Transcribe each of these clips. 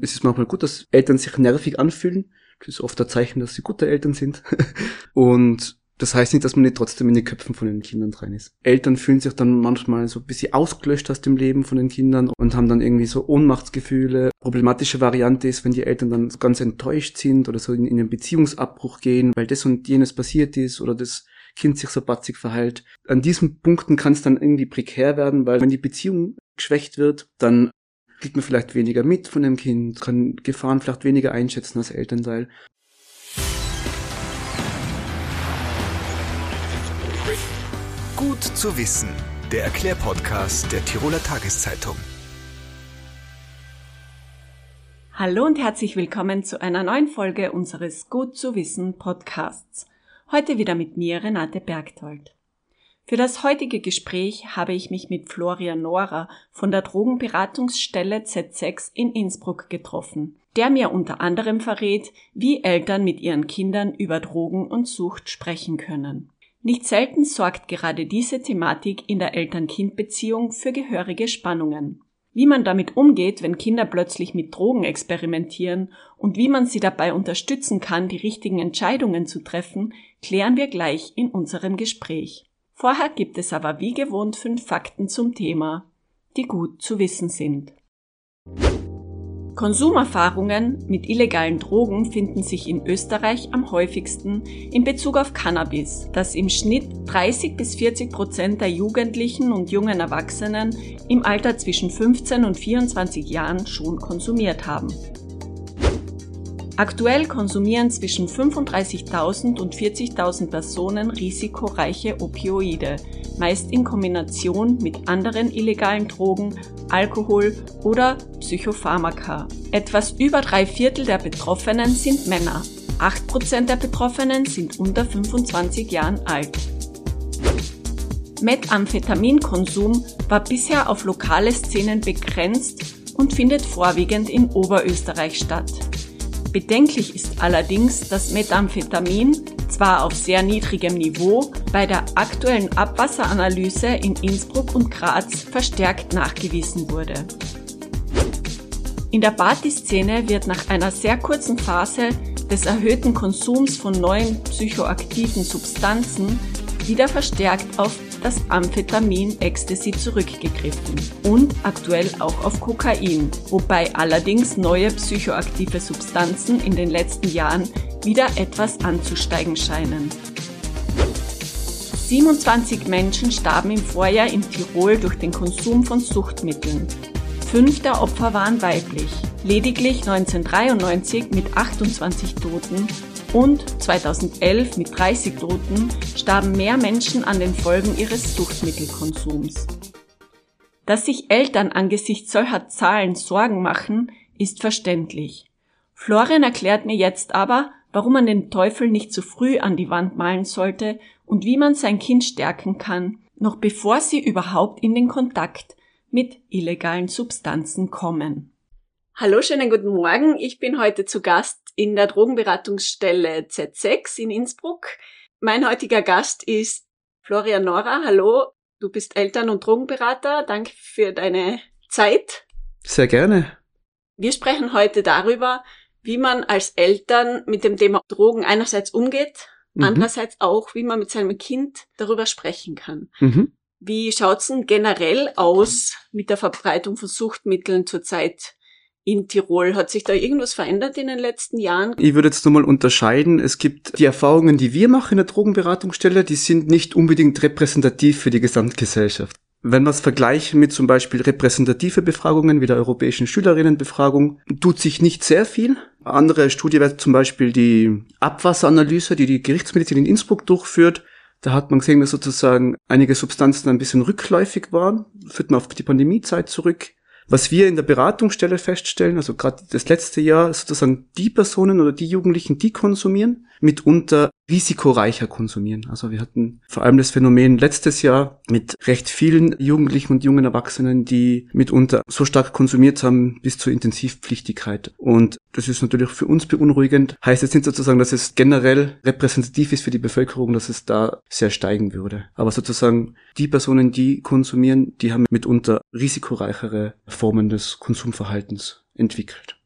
Es ist manchmal gut, dass Eltern sich nervig anfühlen. Das ist oft ein Zeichen, dass sie gute Eltern sind. und das heißt nicht, dass man nicht trotzdem in die Köpfen von den Kindern drin ist. Eltern fühlen sich dann manchmal so ein bisschen ausgelöscht aus dem Leben von den Kindern und haben dann irgendwie so Ohnmachtsgefühle. Problematische Variante ist, wenn die Eltern dann ganz enttäuscht sind oder so in, in einen Beziehungsabbruch gehen, weil das und jenes passiert ist oder das Kind sich so batzig verhält. An diesen Punkten kann es dann irgendwie prekär werden, weil wenn die Beziehung geschwächt wird, dann kriegt man vielleicht weniger mit von dem Kind, kann Gefahren vielleicht weniger einschätzen als Elternteil. Gut zu wissen, der Erklärpodcast der Tiroler Tageszeitung. Hallo und herzlich willkommen zu einer neuen Folge unseres Gut zu wissen Podcasts. Heute wieder mit mir, Renate Bergtold. Für das heutige Gespräch habe ich mich mit Florian Nora von der Drogenberatungsstelle Z6 in Innsbruck getroffen, der mir unter anderem verrät, wie Eltern mit ihren Kindern über Drogen und Sucht sprechen können. Nicht selten sorgt gerade diese Thematik in der Eltern-Kind-Beziehung für gehörige Spannungen. Wie man damit umgeht, wenn Kinder plötzlich mit Drogen experimentieren und wie man sie dabei unterstützen kann, die richtigen Entscheidungen zu treffen, klären wir gleich in unserem Gespräch. Vorher gibt es aber wie gewohnt fünf Fakten zum Thema, die gut zu wissen sind. Konsumerfahrungen mit illegalen Drogen finden sich in Österreich am häufigsten in Bezug auf Cannabis, das im Schnitt 30 bis 40 Prozent der Jugendlichen und jungen Erwachsenen im Alter zwischen 15 und 24 Jahren schon konsumiert haben. Aktuell konsumieren zwischen 35.000 und 40.000 Personen risikoreiche Opioide, meist in Kombination mit anderen illegalen Drogen, Alkohol oder Psychopharmaka. Etwas über drei Viertel der Betroffenen sind Männer. 8% der Betroffenen sind unter 25 Jahren alt. Methamphetaminkonsum war bisher auf lokale Szenen begrenzt und findet vorwiegend in Oberösterreich statt. Bedenklich ist allerdings, dass Methamphetamin zwar auf sehr niedrigem Niveau bei der aktuellen Abwasseranalyse in Innsbruck und Graz verstärkt nachgewiesen wurde. In der Partyszene wird nach einer sehr kurzen Phase des erhöhten Konsums von neuen psychoaktiven Substanzen wieder verstärkt auf das Amphetamin Ecstasy zurückgegriffen und aktuell auch auf Kokain, wobei allerdings neue psychoaktive Substanzen in den letzten Jahren wieder etwas anzusteigen scheinen. 27 Menschen starben im Vorjahr in Tirol durch den Konsum von Suchtmitteln. Fünf der Opfer waren weiblich. Lediglich 1993 mit 28 Toten und 2011 mit 30 Toten starben mehr Menschen an den Folgen ihres Suchtmittelkonsums. Dass sich Eltern angesichts solcher Zahlen Sorgen machen, ist verständlich. Florian erklärt mir jetzt aber, warum man den Teufel nicht zu früh an die Wand malen sollte und wie man sein Kind stärken kann, noch bevor sie überhaupt in den Kontakt mit illegalen Substanzen kommen. Hallo, schönen guten Morgen. Ich bin heute zu Gast in der Drogenberatungsstelle Z6 in Innsbruck. Mein heutiger Gast ist Florian Nora. Hallo, du bist Eltern- und Drogenberater. Danke für deine Zeit. Sehr gerne. Wir sprechen heute darüber, wie man als Eltern mit dem Thema Drogen einerseits umgeht, mhm. andererseits auch, wie man mit seinem Kind darüber sprechen kann. Mhm. Wie schaut's denn generell aus mit der Verbreitung von Suchtmitteln zurzeit in Tirol? Hat sich da irgendwas verändert in den letzten Jahren? Ich würde jetzt nochmal unterscheiden. Es gibt die Erfahrungen, die wir machen in der Drogenberatungsstelle, die sind nicht unbedingt repräsentativ für die Gesamtgesellschaft. Wenn wir es vergleichen mit zum Beispiel repräsentative Befragungen wie der Europäischen Schülerinnenbefragung, tut sich nicht sehr viel. Andere Studie wäre zum Beispiel die Abwasseranalyse, die die Gerichtsmedizin in Innsbruck durchführt. Da hat man gesehen, dass sozusagen einige Substanzen ein bisschen rückläufig waren. Führt man auf die Pandemiezeit zurück. Was wir in der Beratungsstelle feststellen, also gerade das letzte Jahr, sozusagen die Personen oder die Jugendlichen, die konsumieren, mitunter risikoreicher konsumieren. Also wir hatten vor allem das Phänomen letztes Jahr mit recht vielen Jugendlichen und jungen Erwachsenen, die mitunter so stark konsumiert haben bis zur Intensivpflichtigkeit. Und das ist natürlich für uns beunruhigend. Heißt jetzt nicht sozusagen, dass es generell repräsentativ ist für die Bevölkerung, dass es da sehr steigen würde. Aber sozusagen die Personen, die konsumieren, die haben mitunter risikoreichere Formen des Konsumverhaltens entwickelt.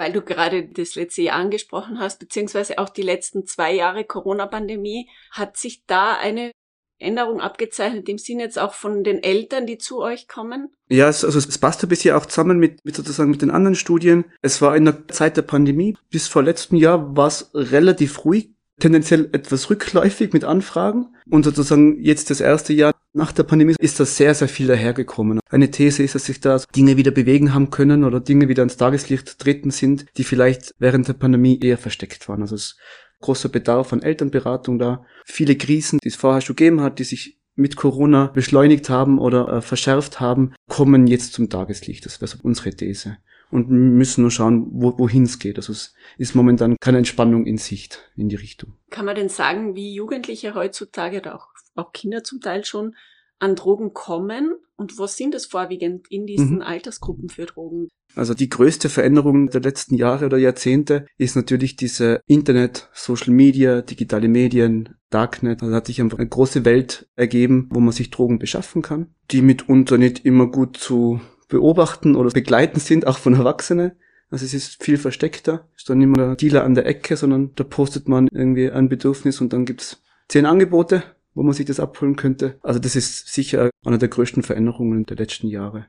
Weil du gerade das letzte Jahr angesprochen hast, beziehungsweise auch die letzten zwei Jahre Corona-Pandemie, hat sich da eine Änderung abgezeichnet im Sinne jetzt auch von den Eltern, die zu euch kommen? Ja, es, also es passt ein bisschen auch zusammen mit, mit sozusagen mit den anderen Studien. Es war in der Zeit der Pandemie bis vor letztem Jahr war es relativ ruhig, tendenziell etwas rückläufig mit Anfragen und sozusagen jetzt das erste Jahr nach der Pandemie ist da sehr, sehr viel dahergekommen. Eine These ist, dass sich da Dinge wieder bewegen haben können oder Dinge wieder ans Tageslicht treten sind, die vielleicht während der Pandemie eher versteckt waren. Also es großer Bedarf an Elternberatung da. Viele Krisen, die es vorher schon gegeben hat, die sich mit Corona beschleunigt haben oder äh, verschärft haben, kommen jetzt zum Tageslicht. Das wäre so unsere These. Und müssen nur schauen, wo, wohin es geht. Also es ist momentan keine Entspannung in Sicht in die Richtung. Kann man denn sagen, wie Jugendliche heutzutage oder auch, auch Kinder zum Teil schon an Drogen kommen und was sind es vorwiegend in diesen mhm. Altersgruppen für Drogen? Also die größte Veränderung der letzten Jahre oder Jahrzehnte ist natürlich diese Internet, Social Media, digitale Medien, Darknet. Also hat sich einfach eine große Welt ergeben, wo man sich Drogen beschaffen kann, die mitunter nicht immer gut zu beobachten oder begleiten sind, auch von Erwachsenen. Also es ist viel versteckter. Ist dann nicht mehr der Dealer an der Ecke, sondern da postet man irgendwie ein Bedürfnis und dann gibt's zehn Angebote wo man sich das abholen könnte. Also das ist sicher eine der größten Veränderungen der letzten Jahre.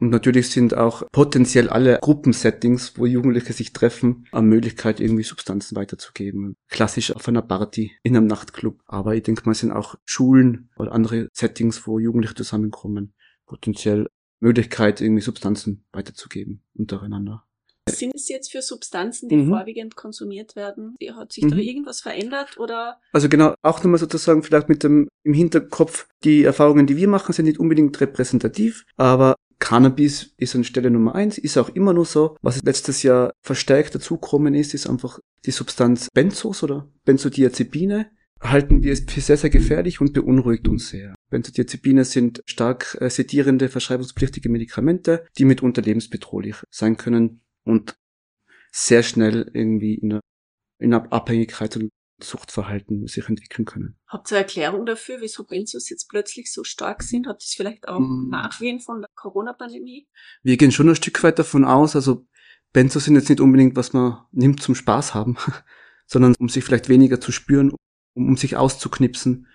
Und natürlich sind auch potenziell alle Gruppensettings, wo Jugendliche sich treffen, eine Möglichkeit, irgendwie Substanzen weiterzugeben. Klassisch auf einer Party, in einem Nachtclub. Aber ich denke mal, es sind auch Schulen oder andere Settings, wo Jugendliche zusammenkommen. Potenziell Möglichkeit, irgendwie Substanzen weiterzugeben untereinander. Was sind es jetzt für Substanzen, die mhm. vorwiegend konsumiert werden? Hat sich mhm. da irgendwas verändert oder? Also genau, auch nochmal sozusagen vielleicht mit dem im Hinterkopf, die Erfahrungen, die wir machen, sind nicht unbedingt repräsentativ, aber Cannabis ist an Stelle Nummer eins, ist auch immer nur so. Was letztes Jahr verstärkt dazugekommen ist, ist einfach die Substanz Benzos oder Benzodiazepine. Halten wir es für sehr, sehr gefährlich und beunruhigt uns sehr. Benzodiazepine sind stark äh, sedierende, verschreibungspflichtige Medikamente, die mitunter lebensbedrohlich sein können und sehr schnell irgendwie in einer, in einer Abhängigkeit und Suchtverhalten sich entwickeln können. Habt ihr eine Erklärung dafür, wieso Benzos jetzt plötzlich so stark sind? Hat das vielleicht auch mm. Nachwehen von der Corona-Pandemie? Wir gehen schon ein Stück weit davon aus, also Benzos sind jetzt nicht unbedingt, was man nimmt zum Spaß haben, sondern um sich vielleicht weniger zu spüren, um, um sich auszuknipsen,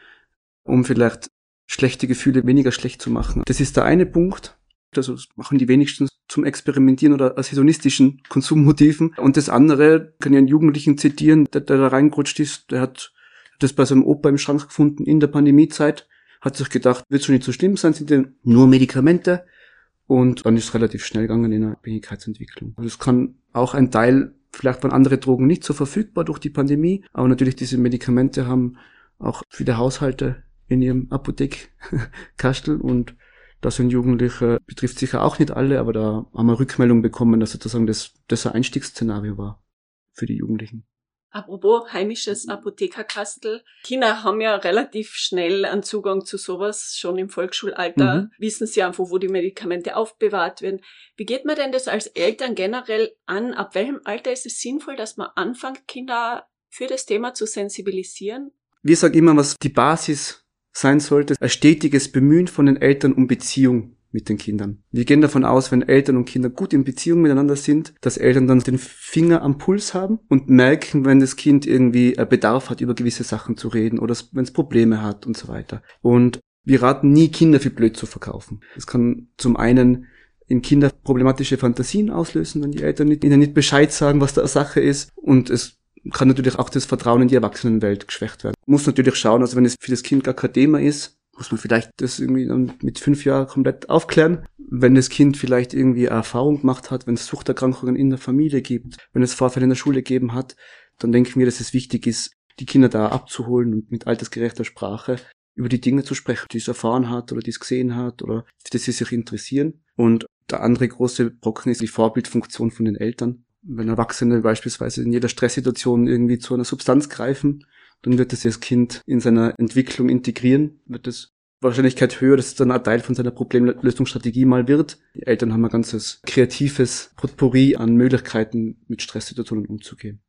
um vielleicht schlechte Gefühle weniger schlecht zu machen. Das ist der eine Punkt. Also das machen die wenigsten zum Experimentieren oder aus hedonistischen Konsummotiven. Und das andere kann ich einen Jugendlichen zitieren, der, der da reingerutscht ist, der hat das bei seinem Opa im Schrank gefunden in der Pandemiezeit, hat sich gedacht, wird schon nicht so schlimm sein, sind denn nur Medikamente. Und dann ist es relativ schnell gegangen in der Abhängigkeitsentwicklung. Also es kann auch ein Teil, vielleicht waren andere Drogen nicht so verfügbar durch die Pandemie, aber natürlich diese Medikamente haben auch viele Haushalte in ihrem Apothekkastel und das sind Jugendliche, betrifft sicher auch nicht alle, aber da haben wir Rückmeldung bekommen, dass sozusagen das, das ein Einstiegsszenario war für die Jugendlichen. Apropos heimisches Apothekerkastel. Kinder haben ja relativ schnell einen Zugang zu sowas, schon im Volksschulalter. Mhm. Wissen sie einfach, wo die Medikamente aufbewahrt werden. Wie geht man denn das als Eltern generell an? Ab welchem Alter ist es sinnvoll, dass man anfängt, Kinder für das Thema zu sensibilisieren? Wir sagen immer, was die Basis sein sollte ein stetiges Bemühen von den Eltern um Beziehung mit den Kindern. Wir gehen davon aus, wenn Eltern und Kinder gut in Beziehung miteinander sind, dass Eltern dann den Finger am Puls haben und merken, wenn das Kind irgendwie Bedarf hat, über gewisse Sachen zu reden oder wenn es Probleme hat und so weiter. Und wir raten nie, Kinder für blöd zu verkaufen. Das kann zum einen in Kinder problematische Fantasien auslösen, wenn die Eltern ihnen nicht Bescheid sagen, was da Sache ist. Und es kann natürlich auch das Vertrauen in die Erwachsenenwelt geschwächt werden. Muss natürlich schauen, also wenn es für das Kind gar kein Thema ist, muss man vielleicht das irgendwie dann mit fünf Jahren komplett aufklären. Wenn das Kind vielleicht irgendwie eine Erfahrung gemacht hat, wenn es Suchterkrankungen in der Familie gibt, wenn es Vorfälle in der Schule gegeben hat, dann denken wir, dass es wichtig ist, die Kinder da abzuholen und mit altersgerechter Sprache über die Dinge zu sprechen, die es erfahren hat oder die es gesehen hat oder für die sie sich interessieren. Und der andere große Brocken ist die Vorbildfunktion von den Eltern wenn Erwachsene beispielsweise in jeder Stresssituation irgendwie zu einer Substanz greifen, dann wird das das Kind in seiner Entwicklung integrieren, wird es Wahrscheinlichkeit höher, dass es dann ein Teil von seiner Problemlösungsstrategie mal wird. Die Eltern haben ein ganzes kreatives Potpourri an Möglichkeiten, mit Stresssituationen umzugehen.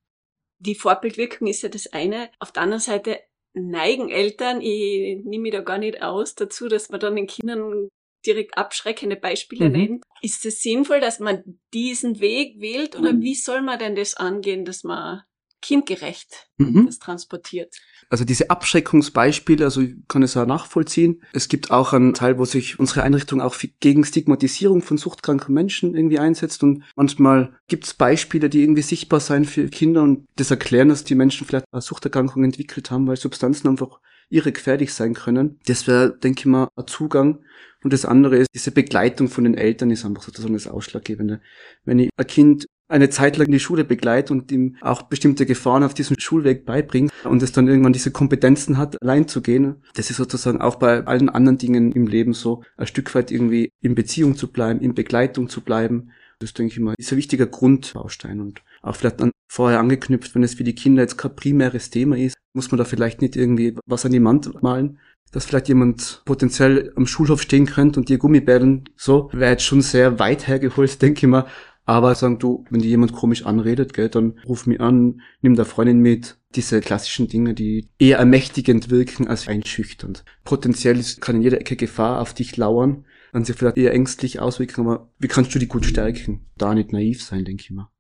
Die Vorbildwirkung ist ja das eine. Auf der anderen Seite neigen Eltern, ich nehme mich da gar nicht aus, dazu, dass man dann den Kindern direkt abschreckende Beispiele Mhm. nennt. Ist es sinnvoll, dass man diesen Weg wählt oder Mhm. wie soll man denn das angehen, dass man kindgerecht Mhm. das transportiert? Also diese Abschreckungsbeispiele, also ich kann es ja nachvollziehen. Es gibt auch einen Teil, wo sich unsere Einrichtung auch gegen Stigmatisierung von suchtkranken Menschen irgendwie einsetzt und manchmal gibt es Beispiele, die irgendwie sichtbar sein für Kinder und das erklären, dass die Menschen vielleicht eine Suchterkrankung entwickelt haben, weil Substanzen einfach irre gefährlich sein können. Das wäre, denke ich mal, ein Zugang. Und das andere ist, diese Begleitung von den Eltern ist einfach sozusagen das Ausschlaggebende. Wenn ich ein Kind eine Zeit lang in die Schule begleite und ihm auch bestimmte Gefahren auf diesem Schulweg beibringt und es dann irgendwann diese Kompetenzen hat, allein zu gehen. Das ist sozusagen auch bei allen anderen Dingen im Leben so, ein Stück weit irgendwie in Beziehung zu bleiben, in Begleitung zu bleiben. Das denke ich mal, ist ein wichtiger Grundbaustein und auch vielleicht dann vorher angeknüpft, wenn es für die Kinder jetzt kein primäres Thema ist, muss man da vielleicht nicht irgendwie was an die Wand malen, dass vielleicht jemand potenziell am Schulhof stehen könnte und dir Gummibällen, so, wäre jetzt schon sehr weit hergeholt, denke ich mal. Aber sagen du, wenn dir jemand komisch anredet, gell, dann ruf mich an, nimm der Freundin mit. Diese klassischen Dinge, die eher ermächtigend wirken als einschüchternd. Potenziell kann in jeder Ecke Gefahr auf dich lauern, kann sich vielleicht eher ängstlich auswirken, aber wie kannst du die gut stärken? Da nicht naiv sein, denke ich mal.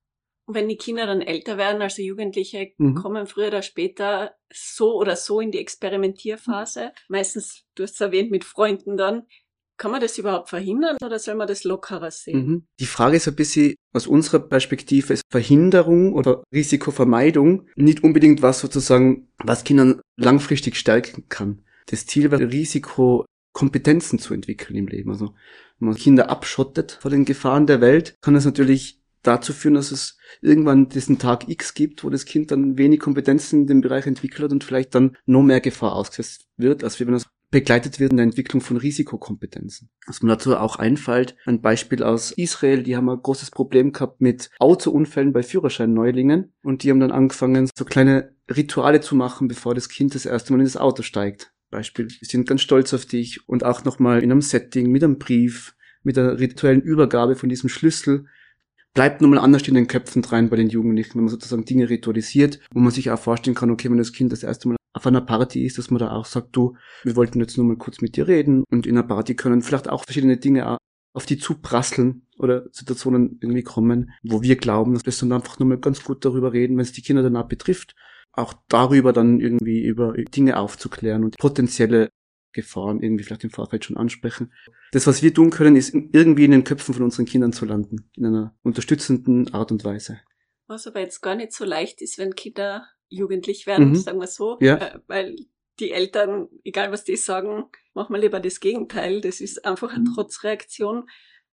Und wenn die Kinder dann älter werden, also Jugendliche, Mhm. kommen früher oder später so oder so in die Experimentierphase. Meistens, du hast es erwähnt, mit Freunden dann. Kann man das überhaupt verhindern oder soll man das lockerer sehen? Mhm. Die Frage ist ein bisschen aus unserer Perspektive ist Verhinderung oder Risikovermeidung nicht unbedingt was sozusagen, was Kindern langfristig stärken kann. Das Ziel wäre Risiko Kompetenzen zu entwickeln im Leben. Also wenn man Kinder abschottet vor den Gefahren der Welt, kann das natürlich dazu führen, dass es irgendwann diesen Tag X gibt, wo das Kind dann wenig Kompetenzen in dem Bereich entwickelt und vielleicht dann noch mehr Gefahr ausgesetzt wird, als wenn es begleitet wird in der Entwicklung von Risikokompetenzen. Was mir dazu auch einfällt, ein Beispiel aus Israel, die haben ein großes Problem gehabt mit Autounfällen bei Führerscheinneulingen und die haben dann angefangen, so kleine Rituale zu machen, bevor das Kind das erste Mal in das Auto steigt. Beispiel, wir sind ganz stolz auf dich und auch nochmal in einem Setting mit einem Brief, mit der rituellen Übergabe von diesem Schlüssel, bleibt nochmal anders in den Köpfen rein bei den Jugendlichen, wenn man sozusagen Dinge ritualisiert, wo man sich auch vorstellen kann, okay, wenn das Kind das erste Mal auf einer Party ist, dass man da auch sagt, du, wir wollten jetzt nur mal kurz mit dir reden und in einer Party können vielleicht auch verschiedene Dinge auf die zuprasseln oder Situationen irgendwie kommen, wo wir glauben, dass wir dann einfach nur mal ganz gut darüber reden, wenn es die Kinder dann auch betrifft, auch darüber dann irgendwie über Dinge aufzuklären und potenzielle Gefahren irgendwie vielleicht im Vorfeld schon ansprechen. Das, was wir tun können, ist irgendwie in den Köpfen von unseren Kindern zu landen, in einer unterstützenden Art und Weise. Was aber jetzt gar nicht so leicht ist, wenn Kinder jugendlich werden, Mhm. sagen wir so. Ja. Äh, weil die Eltern, egal was die sagen, machen wir lieber das Gegenteil. Das ist einfach eine Mhm. Trotzreaktion.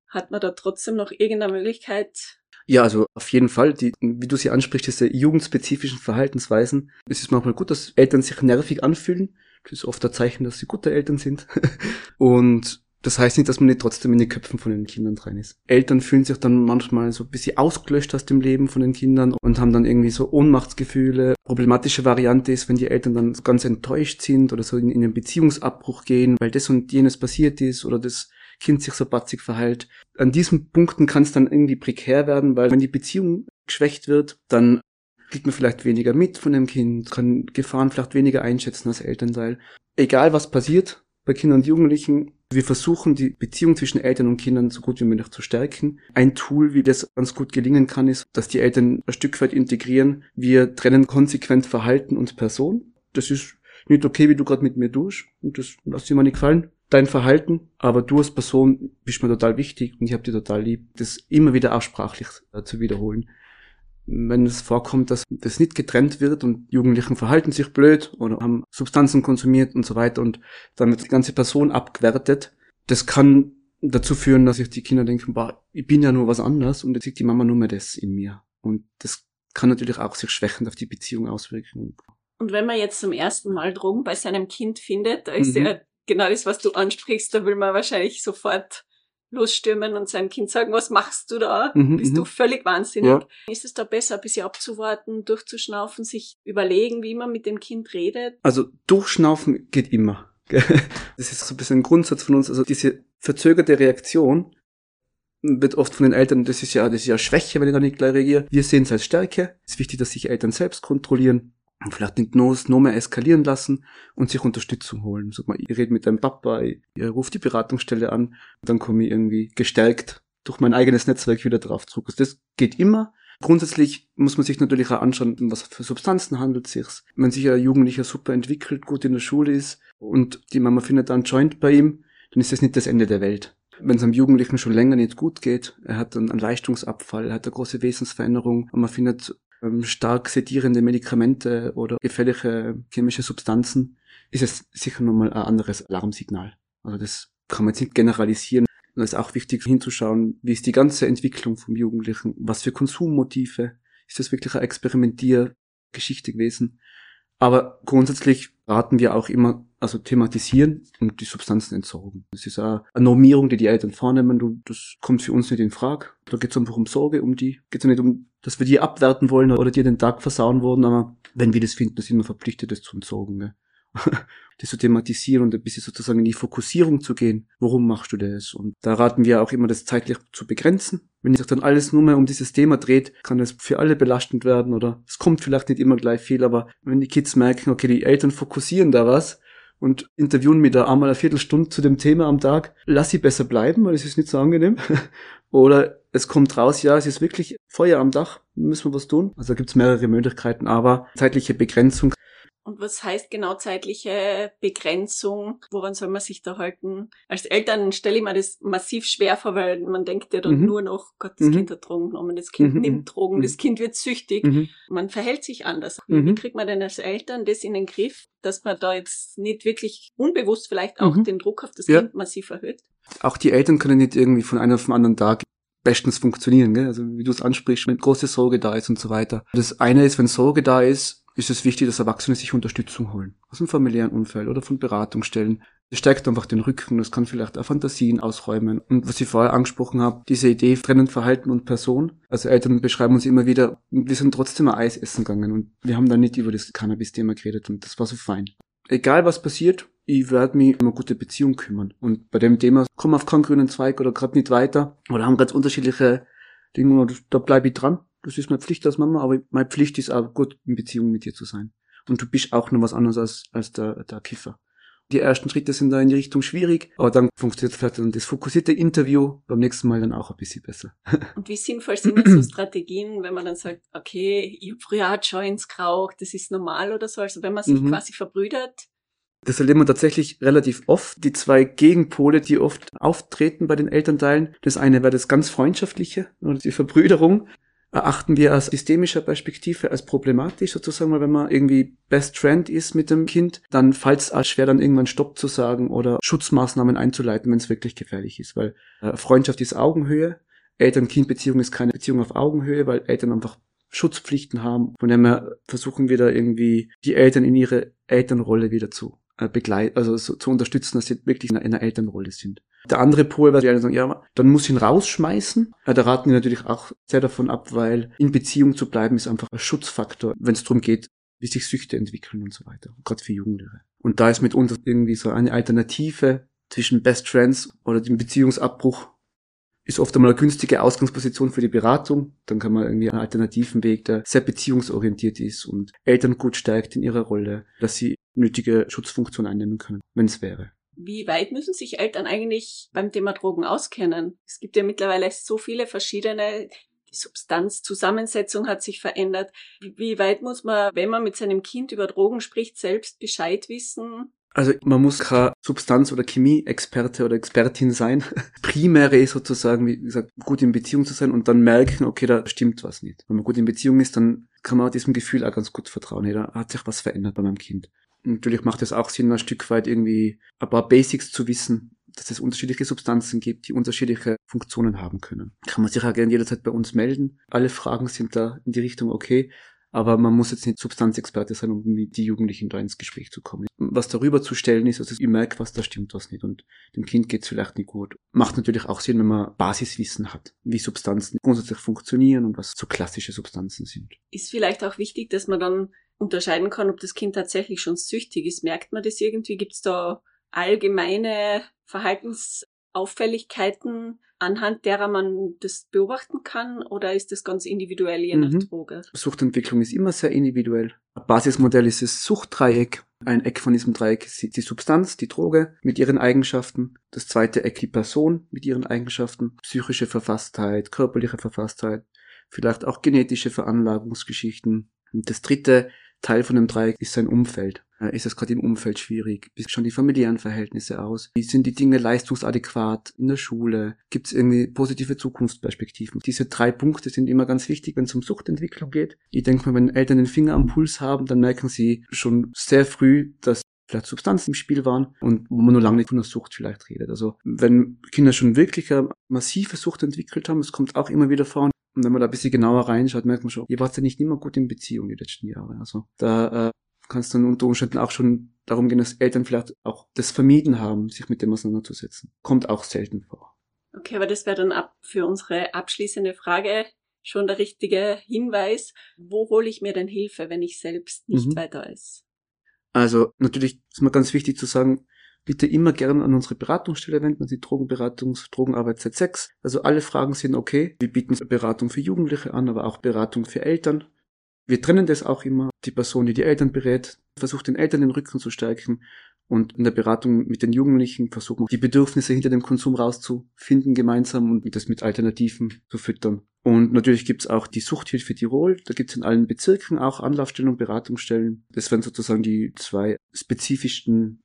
Hat man da trotzdem noch irgendeine Möglichkeit? Ja, also auf jeden Fall, die, wie du sie ansprichst, diese jugendspezifischen Verhaltensweisen. Es ist manchmal gut, dass Eltern sich nervig anfühlen. Das ist oft ein Zeichen, dass sie gute Eltern sind. Und das heißt nicht, dass man nicht trotzdem in die Köpfen von den Kindern drin ist. Eltern fühlen sich dann manchmal so ein bisschen ausgelöscht aus dem Leben von den Kindern und haben dann irgendwie so Ohnmachtsgefühle. Problematische Variante ist, wenn die Eltern dann ganz enttäuscht sind oder so in, in einen Beziehungsabbruch gehen, weil das und jenes passiert ist oder das Kind sich so batzig verhält. An diesen Punkten kann es dann irgendwie prekär werden, weil wenn die Beziehung geschwächt wird, dann kriegt man vielleicht weniger mit von dem Kind, kann Gefahren vielleicht weniger einschätzen als Elternteil. Egal was passiert bei Kindern und Jugendlichen, wir versuchen die Beziehung zwischen Eltern und Kindern so gut wie möglich zu stärken. Ein Tool, wie das ganz gut gelingen kann, ist, dass die Eltern ein Stück weit integrieren. Wir trennen konsequent Verhalten und Person. Das ist nicht okay, wie du gerade mit mir durch und das lass dir mal nicht gefallen. Dein Verhalten, aber du als Person bist mir total wichtig und ich habe dir total lieb. Das immer wieder auch sprachlich äh, zu wiederholen wenn es vorkommt, dass das nicht getrennt wird und Jugendlichen verhalten sich blöd oder haben Substanzen konsumiert und so weiter und dann wird die ganze Person abgewertet, das kann dazu führen, dass sich die Kinder denken, boah, ich bin ja nur was anderes und jetzt sieht die Mama nur mehr das in mir. Und das kann natürlich auch sich schwächend auf die Beziehung auswirken. Und wenn man jetzt zum ersten Mal Drogen bei seinem Kind findet, da ist Mhm. ja genau das, was du ansprichst, da will man wahrscheinlich sofort losstürmen und seinem Kind sagen, was machst du da? Mhm, Bist mhm. du völlig wahnsinnig? Ja. Ist es da besser, ein bisschen abzuwarten, durchzuschnaufen, sich überlegen, wie man mit dem Kind redet? Also durchschnaufen geht immer. Das ist so ein bisschen ein Grundsatz von uns. Also diese verzögerte Reaktion wird oft von den Eltern, das ist ja, das ist ja Schwäche, wenn ich da nicht gleich reagiere. Wir sehen es als Stärke. Es ist wichtig, dass sich Eltern selbst kontrollieren. Und vielleicht den Gnose noch mehr eskalieren lassen und sich Unterstützung holen. Sag mal, ihr redet mit deinem Papa, ihr ruft die Beratungsstelle an, dann komme ich irgendwie gestärkt durch mein eigenes Netzwerk wieder drauf zurück. Also das geht immer. Grundsätzlich muss man sich natürlich auch anschauen, was für Substanzen handelt es sich. Wenn sich ein Jugendlicher super entwickelt, gut in der Schule ist und die Mama findet dann Joint bei ihm, dann ist das nicht das Ende der Welt. Wenn es einem Jugendlichen schon länger nicht gut geht, er hat dann einen Leistungsabfall, er hat eine große Wesensveränderung und man findet ähm, stark sedierende Medikamente oder gefährliche chemische Substanzen, ist es sicher nochmal ein anderes Alarmsignal. Also das kann man jetzt nicht generalisieren. Und es ist auch wichtig hinzuschauen, wie ist die ganze Entwicklung vom Jugendlichen, was für Konsummotive, ist das wirklich eine Experimentiergeschichte gewesen. Aber grundsätzlich raten wir auch immer, also thematisieren und die Substanzen entsorgen. Das ist eine Normierung, die die Eltern vornehmen. Das kommt für uns nicht in Frage. Da geht es einfach um Sorge, um die. Geht es nicht um, dass wir die abwerten wollen oder dir den Tag versauen wollen, aber wenn wir das finden, sind wir verpflichtet, das zu entsorgen. Ne? das zu thematisieren und ein bisschen sozusagen in die Fokussierung zu gehen. Warum machst du das? Und da raten wir auch immer, das zeitlich zu begrenzen. Wenn sich dann alles nur mehr um dieses Thema dreht, kann das für alle belastend werden oder es kommt vielleicht nicht immer gleich viel, aber wenn die Kids merken, okay, die Eltern fokussieren da was und interviewen mich da einmal eine Viertelstunde zu dem Thema am Tag, lass sie besser bleiben, weil es ist nicht so angenehm. oder es kommt raus, ja, es ist wirklich Feuer am Dach, müssen wir was tun. Also gibt es mehrere Möglichkeiten, aber zeitliche Begrenzung und was heißt genau zeitliche Begrenzung? Woran soll man sich da halten? Als Eltern stelle ich mir das massiv schwer vor, weil man denkt ja dann mhm. nur noch, Gott, das mhm. Kind hat Drogen genommen, das Kind mhm. nimmt Drogen, mhm. das Kind wird süchtig. Mhm. Man verhält sich anders. Wie mhm. kriegt man denn als Eltern das in den Griff, dass man da jetzt nicht wirklich unbewusst vielleicht auch den Druck auf das ja. Kind massiv erhöht? Auch die Eltern können nicht irgendwie von einem auf den anderen Tag bestens funktionieren, gell? Also wie du es ansprichst, wenn große Sorge da ist und so weiter. Das eine ist, wenn Sorge da ist, ist es wichtig, dass Erwachsene sich Unterstützung holen. Aus dem familiären Umfeld oder von Beratungsstellen. Das stärkt einfach den Rücken, das kann vielleicht auch Fantasien ausräumen. Und was ich vorher angesprochen habe, diese Idee trennen Verhalten und Person. Also Eltern beschreiben uns immer wieder, wir sind trotzdem mal Eis essen gegangen und wir haben da nicht über das Cannabis-Thema geredet und das war so fein. Egal was passiert, ich werde mich um eine gute Beziehung kümmern. Und bei dem Thema kommen auf keinen grünen Zweig oder gerade nicht weiter oder haben ganz unterschiedliche Dinge, da bleibe ich dran das ist meine Pflicht als Mama, aber meine Pflicht ist auch gut, in Beziehung mit dir zu sein. Und du bist auch noch was anderes als, als der, der Kiffer. Die ersten Schritte sind da in die Richtung schwierig, aber dann funktioniert vielleicht dann das fokussierte Interview beim nächsten Mal dann auch ein bisschen besser. Und wie sinnvoll sind jetzt so Strategien, wenn man dann sagt, okay, ich habe früher auch Joints geraucht, das ist normal oder so, also wenn man sich mhm. quasi verbrüdert, das erleben wir tatsächlich relativ oft. Die zwei Gegenpole, die oft auftreten bei den Elternteilen. Das eine wäre das ganz Freundschaftliche oder die Verbrüderung erachten wir aus systemischer Perspektive als problematisch sozusagen, weil wenn man irgendwie Best Friend ist mit dem Kind, dann fällt es auch schwer, dann irgendwann Stopp zu sagen oder Schutzmaßnahmen einzuleiten, wenn es wirklich gefährlich ist, weil äh, Freundschaft ist Augenhöhe, Eltern-Kind-Beziehung ist keine Beziehung auf Augenhöhe, weil Eltern einfach Schutzpflichten haben. Von dem her versuchen wir da irgendwie die Eltern in ihre Elternrolle wieder zu begleiten, also so, zu unterstützen, dass sie wirklich in einer Elternrolle sind. Der andere Pol, weil die sagen, ja, dann muss ich ihn rausschmeißen. Ja, da raten wir natürlich auch sehr davon ab, weil in Beziehung zu bleiben ist einfach ein Schutzfaktor, wenn es darum geht, wie sich Süchte entwickeln und so weiter, gerade für Jugendliche. Und da ist mitunter irgendwie so eine Alternative zwischen Best Friends oder dem Beziehungsabbruch ist oft einmal eine günstige Ausgangsposition für die Beratung. Dann kann man irgendwie einen alternativen Weg, der sehr beziehungsorientiert ist und Eltern gut stärkt in ihrer Rolle, dass sie nötige Schutzfunktion einnehmen können, wenn es wäre. Wie weit müssen sich Eltern eigentlich beim Thema Drogen auskennen? Es gibt ja mittlerweile so viele verschiedene die Substanzzusammensetzung hat sich verändert. Wie weit muss man, wenn man mit seinem Kind über Drogen spricht, selbst Bescheid wissen? Also man muss kein Substanz- oder Chemie-Experte oder Expertin sein. Primäre ist sozusagen, wie gesagt, gut in Beziehung zu sein und dann merken, okay, da stimmt was nicht. Wenn man gut in Beziehung ist, dann kann man diesem Gefühl auch ganz gut vertrauen. Hey, da hat sich was verändert bei meinem Kind. Natürlich macht es auch Sinn, ein Stück weit irgendwie ein paar Basics zu wissen, dass es unterschiedliche Substanzen gibt, die unterschiedliche Funktionen haben können. Kann man sich auch gerne jederzeit bei uns melden. Alle Fragen sind da in die Richtung okay. Aber man muss jetzt nicht Substanzexperte sein, um mit die Jugendlichen da ins Gespräch zu kommen. Was darüber zu stellen ist, also ich merke, was da stimmt, was nicht. Und dem Kind geht's vielleicht nicht gut. Macht natürlich auch Sinn, wenn man Basiswissen hat, wie Substanzen grundsätzlich funktionieren und was so klassische Substanzen sind. Ist vielleicht auch wichtig, dass man dann unterscheiden kann, ob das Kind tatsächlich schon süchtig ist. Merkt man das irgendwie? Gibt es da allgemeine Verhaltens Auffälligkeiten, anhand derer man das beobachten kann oder ist das ganz individuell je nach Mhm. Droge? Suchtentwicklung ist immer sehr individuell. Basismodell ist das Suchtdreieck. Ein Eck von diesem Dreieck ist die Substanz, die Droge mit ihren Eigenschaften. Das zweite Eck die Person mit ihren Eigenschaften. Psychische Verfasstheit, körperliche Verfasstheit, vielleicht auch genetische Veranlagungsgeschichten. Und das dritte Teil von dem Dreieck ist sein Umfeld. Ist es gerade im Umfeld schwierig? Wie schauen die familiären Verhältnisse aus? Wie sind die Dinge leistungsadäquat in der Schule? Gibt es irgendwie positive Zukunftsperspektiven? Diese drei Punkte sind immer ganz wichtig, wenn es um Suchtentwicklung geht. Ich denke mal, wenn Eltern den Finger am Puls haben, dann merken sie schon sehr früh, dass vielleicht Substanzen im Spiel waren und wo man nur lange nicht von der Sucht vielleicht redet. Also wenn Kinder schon wirklich eine massive Sucht entwickelt haben, es kommt auch immer wieder vor, und wenn man da ein bisschen genauer reinschaut, merkt man schon, ihr wart ja nicht immer gut in Beziehung die letzten Jahre. Also da äh, kann es dann unter Umständen auch schon darum gehen, dass Eltern vielleicht auch das vermieden haben, sich mit dem auseinanderzusetzen. Kommt auch selten vor. Okay, aber das wäre dann ab für unsere abschließende Frage schon der richtige Hinweis. Wo hole ich mir denn Hilfe, wenn ich selbst nicht Mhm. weiter weiß? Also natürlich ist mir ganz wichtig zu sagen, bitte immer gerne an unsere Beratungsstelle wenden, die Drogenberatungs Drogenarbeit Z6. Also alle Fragen sind okay. Wir bieten Beratung für Jugendliche an, aber auch Beratung für Eltern. Wir trennen das auch immer. Die Person, die die Eltern berät, versucht den Eltern den Rücken zu stärken und in der Beratung mit den Jugendlichen versuchen, die Bedürfnisse hinter dem Konsum rauszufinden gemeinsam und das mit Alternativen zu füttern. Und natürlich gibt's auch die Suchthilfe Tirol. Da gibt's in allen Bezirken auch Anlaufstellen und Beratungsstellen. Das wären sozusagen die zwei spezifischsten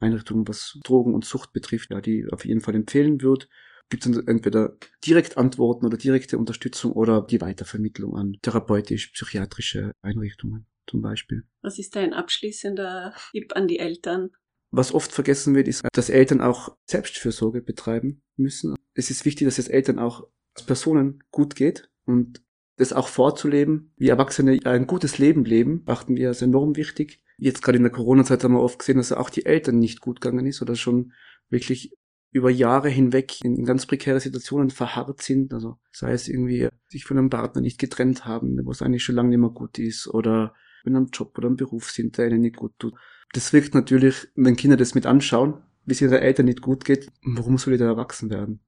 Einrichtungen, was Drogen und Sucht betrifft, ja, die auf jeden Fall empfehlen würde. Gibt es entweder direkt Antworten oder direkte Unterstützung oder die Weitervermittlung an therapeutisch-psychiatrische Einrichtungen zum Beispiel. Was ist da ein abschließender Tipp an die Eltern? Was oft vergessen wird, ist, dass Eltern auch Selbstfürsorge betreiben müssen. Es ist wichtig, dass es Eltern auch als Personen gut geht und das auch vorzuleben, wie Erwachsene ein gutes Leben leben, achten wir als enorm wichtig. Jetzt gerade in der Corona-Zeit haben wir oft gesehen, dass auch die Eltern nicht gut gegangen ist oder schon wirklich über Jahre hinweg in ganz prekäre Situationen verharrt sind. Also sei es irgendwie sich von einem Partner nicht getrennt haben, wo es eigentlich schon lange nicht mehr gut ist oder in einem Job oder einem Beruf sind, der ihnen nicht gut tut. Das wirkt natürlich, wenn Kinder das mit anschauen, wie es ihren Eltern nicht gut geht, warum soll ich da erwachsen werden?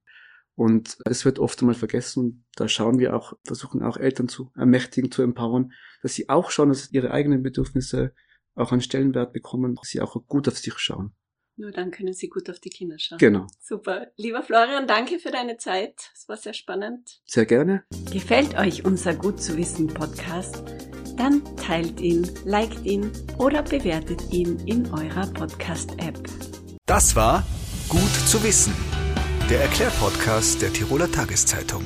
Und es wird oft einmal vergessen da schauen wir auch, versuchen auch Eltern zu ermächtigen, zu empowern, dass sie auch schauen, dass ihre eigenen Bedürfnisse auch einen Stellenwert bekommen, dass sie auch gut auf sich schauen. Nur dann können sie gut auf die Kinder schauen. Genau. Super. Lieber Florian, danke für deine Zeit. Es war sehr spannend. Sehr gerne. Gefällt euch unser Gut zu wissen Podcast? Dann teilt ihn, liked ihn oder bewertet ihn in eurer Podcast-App. Das war Gut zu wissen, der Erklärpodcast der Tiroler Tageszeitung.